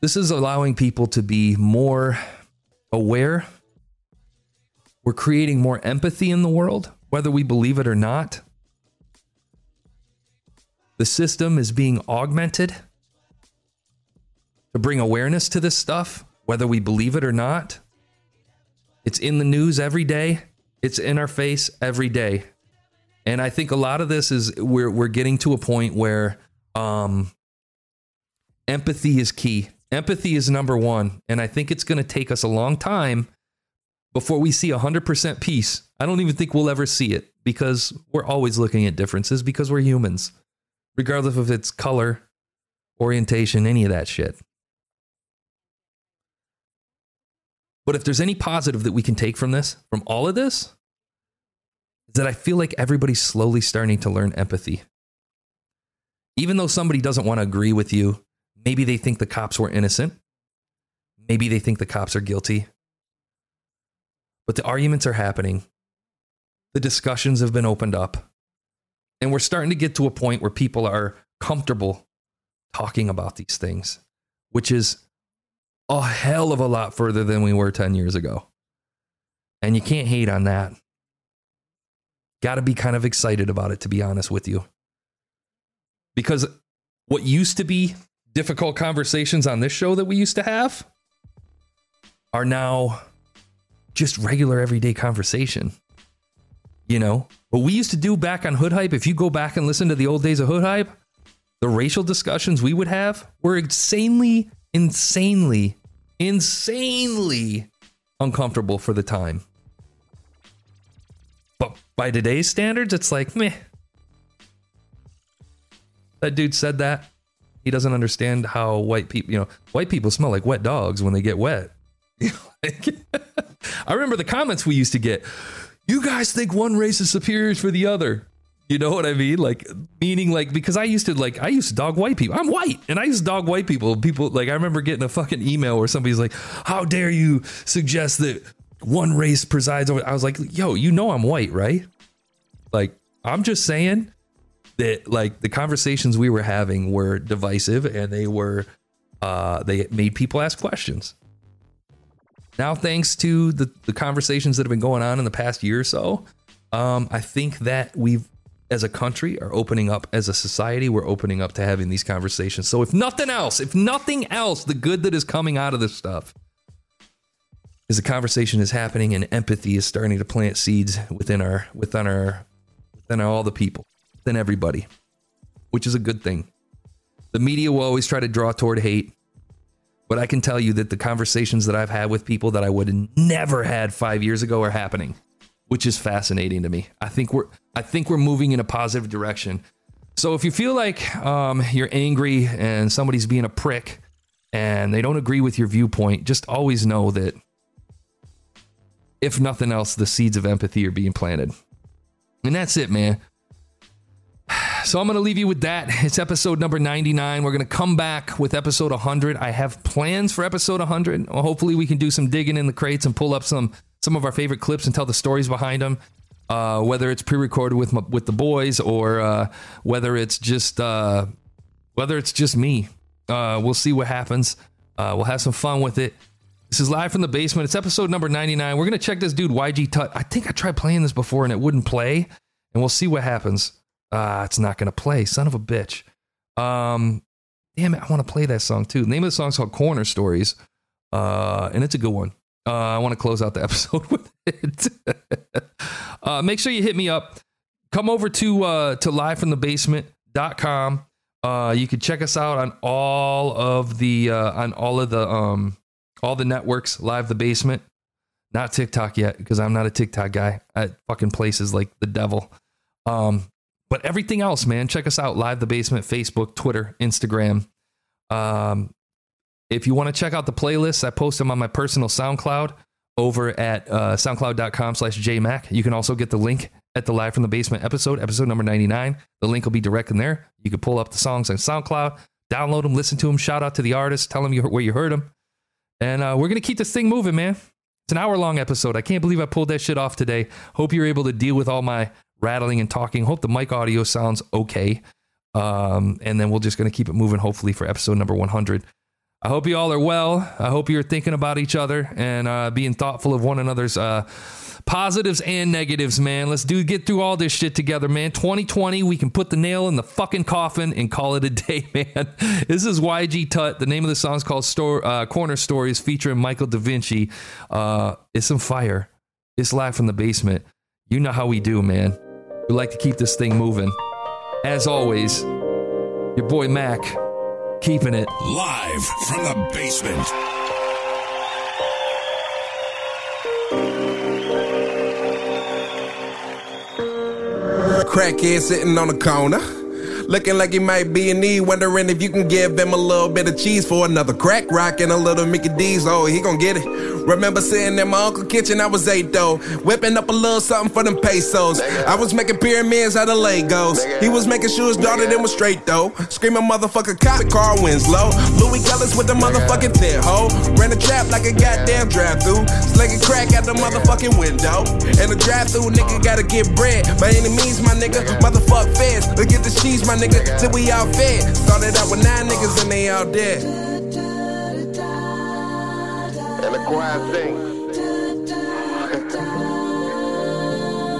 this is allowing people to be more aware. We're creating more empathy in the world, whether we believe it or not. The system is being augmented to bring awareness to this stuff, whether we believe it or not. It's in the news every day. It's in our face every day. And I think a lot of this is we're we're getting to a point where um empathy is key. Empathy is number 1, and I think it's going to take us a long time before we see 100% peace. I don't even think we'll ever see it because we're always looking at differences because we're humans. Regardless of its color, orientation, any of that shit. But if there's any positive that we can take from this, from all of this, is that I feel like everybody's slowly starting to learn empathy. Even though somebody doesn't want to agree with you, maybe they think the cops were innocent, maybe they think the cops are guilty. But the arguments are happening, the discussions have been opened up, and we're starting to get to a point where people are comfortable talking about these things, which is a hell of a lot further than we were 10 years ago. And you can't hate on that. Got to be kind of excited about it, to be honest with you. Because what used to be difficult conversations on this show that we used to have are now just regular everyday conversation. You know, what we used to do back on Hood Hype, if you go back and listen to the old days of Hood Hype, the racial discussions we would have were insanely insanely, insanely uncomfortable for the time. But by today's standards, it's like, meh. That dude said that. He doesn't understand how white people, you know, white people smell like wet dogs when they get wet. I remember the comments we used to get. You guys think one race is superior for the other. You know what I mean? Like meaning like because I used to like I used to dog white people. I'm white and I used to dog white people. People like I remember getting a fucking email where somebody's like, "How dare you suggest that one race presides over?" I was like, "Yo, you know I'm white, right?" Like I'm just saying that like the conversations we were having were divisive and they were uh they made people ask questions. Now, thanks to the, the conversations that have been going on in the past year or so, um, I think that we've, as a country, are opening up. As a society, we're opening up to having these conversations. So, if nothing else, if nothing else, the good that is coming out of this stuff is the conversation is happening and empathy is starting to plant seeds within our within our within all the people, within everybody, which is a good thing. The media will always try to draw toward hate. But I can tell you that the conversations that I've had with people that I would have never had five years ago are happening, which is fascinating to me. I think we're I think we're moving in a positive direction. So if you feel like um, you're angry and somebody's being a prick and they don't agree with your viewpoint, just always know that if nothing else, the seeds of empathy are being planted. And that's it, man. So I'm going to leave you with that. It's episode number 99. We're going to come back with episode 100. I have plans for episode 100. Well, hopefully we can do some digging in the crates and pull up some some of our favorite clips and tell the stories behind them. Uh, whether it's pre-recorded with my, with the boys or uh, whether it's just uh, whether it's just me. Uh, we'll see what happens. Uh, we'll have some fun with it. This is live from the basement. It's episode number 99. We're to check this dude, YG Tut. I think I tried playing this before and it wouldn't play. And we'll see what happens. Ah, it's not going to play. Son of a bitch. Um, damn it. I want to play that song too. The name of the song is called Corner Stories. Uh, and it's a good one. Uh, I want to close out the episode with it. uh, make sure you hit me up. Come over to uh, to livefromthebasement.com. Uh, you can check us out on all of the uh, on all of the um all the networks. Live the Basement, not TikTok yet because I'm not a TikTok guy. At fucking places like the devil. Um, but everything else, man, check us out. Live the Basement, Facebook, Twitter, Instagram. Um, if you want to check out the playlists, I post them on my personal SoundCloud over at uh, soundcloud.com slash jmac. You can also get the link at the Live from the Basement episode, episode number 99. The link will be direct in there. You can pull up the songs on SoundCloud, download them, listen to them, shout out to the artist, tell them you, where you heard them. And uh, we're going to keep this thing moving, man. It's an hour long episode. I can't believe I pulled that shit off today. Hope you're able to deal with all my rattling and talking. Hope the mic audio sounds okay. Um, and then we're just going to keep it moving, hopefully, for episode number 100. I hope you all are well. I hope you're thinking about each other and uh, being thoughtful of one another's uh, positives and negatives, man. Let's do get through all this shit together, man. 2020, we can put the nail in the fucking coffin and call it a day, man. This is YG Tut. The name of the song is called Store, uh, Corner Stories featuring Michael Da Vinci. Uh, it's some fire. It's live from the basement. You know how we do, man. We like to keep this thing moving. As always, your boy Mac, keeping it Live from the basement. Crackhead sitting on the corner. Looking like he might be in need, wondering if you can give him a little bit of cheese for another crack rock and a little Mickey D's. Oh, he gon' get it. Remember sitting in my uncle kitchen, I was eight though, whipping up a little something for them pesos. I was making pyramids out of Legos. He was making sure his daughter them was straight though. Screaming motherfucker cop, Carl Winslow. Louis Ellis with the motherfucking tent hoe. Ran a trap like a goddamn drive through. Slinging crack out the motherfucking window. And the drive through nigga gotta get bread. By any means, my nigga, motherfuck feds. Let's get the cheese, my nigga, till we all fed. Started out with nine niggas and they all dead. And the choir sings.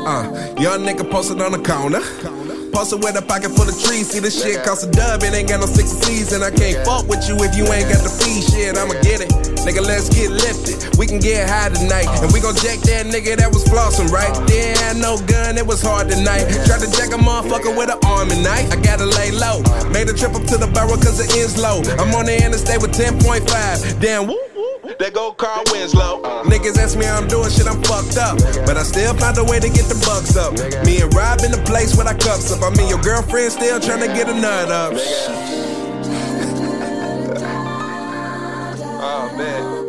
Uh, young nigga posted on the corner. Posted with a pocket full of trees. See this shit cost a dub, it ain't got no six C's. And I can't fuck with you if you ain't got the fee shit. I'ma get it. Nigga, let's get lifted. We can get high tonight. And we gon' jack that nigga that was flossing, right? Yeah, I no gun, it was hard tonight. Tried to jack a motherfucker with an army knife. I gotta lay low. Made a trip up to the barrel cause it ends low. I'm on the interstate with 10.5. Damn, woo. There go Carl Winslow. Niggas ask me how I'm doing shit, I'm fucked up. But I still find a way to get the bucks up. Me and Rob in the place with I cups up. I mean, your girlfriend still trying to get a nut up. Oh, man.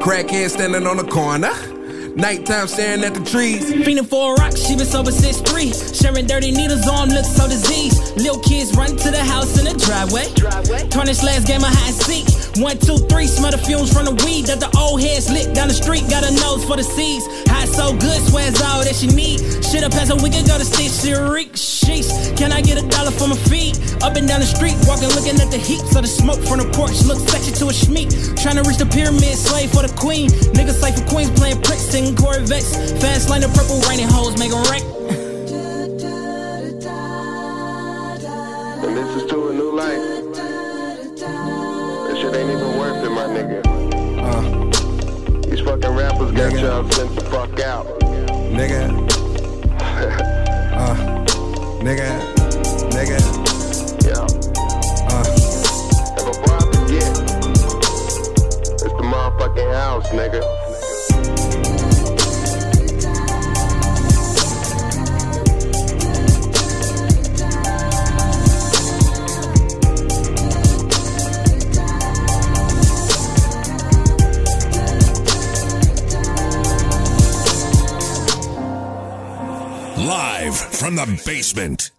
Crackhead standing on the corner. Nighttime staring at the trees. Fiending for a rock, she been sober since three. Sharing dirty needles on look so diseased. Little kids run to the house in the driveway. Tarnished last game, a high seat. One, two, three, smell the fumes from the weed that the old heads lit down the street. Got a nose for the seeds. High so good, swears all that she need. Shit up past a week ago to stitch Rick sheesh. Can I get a dollar for my feet? Up and down the street, walking, looking at the heaps of the smoke from the porch. Look sexy to a schmeek. Trying to reach the pyramid, slave for the queen. Niggas slave for queens, playing pricks in Corvettes. Fast lane, the purple raining hoes, make a wreck. And this is to a new life. That shit ain't even worth it, my nigga. Uh, These fucking rappers got y'all sent the fuck out. Nigga. uh, nigga. Nigga. Yeah. Uh, If a bar forget, it's the motherfucking house, nigga. Live from the basement.